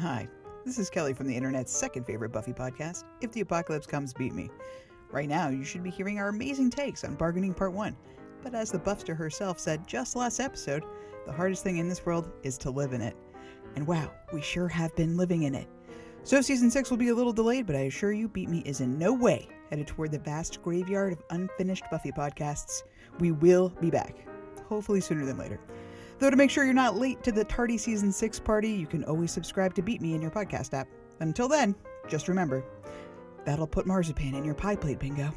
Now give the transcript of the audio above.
Hi, this is Kelly from the internet's second favorite Buffy podcast, If the Apocalypse Comes Beep Me. Right now, you should be hearing our amazing takes on Bargaining Part 1. But as the Buffster herself said just last episode, the hardest thing in this world is to live in it. And wow, we sure have been living in it. So season 6 will be a little delayed, but I assure you, Beep Me is in no way headed toward the vast graveyard of unfinished Buffy podcasts. We will be back, hopefully sooner than later. Though to make sure you're not late to the tardy season 6 party, you can always subscribe to Beep Me in your podcast app. Until then, just remember, that'll put marzipan in your pie plate bingo.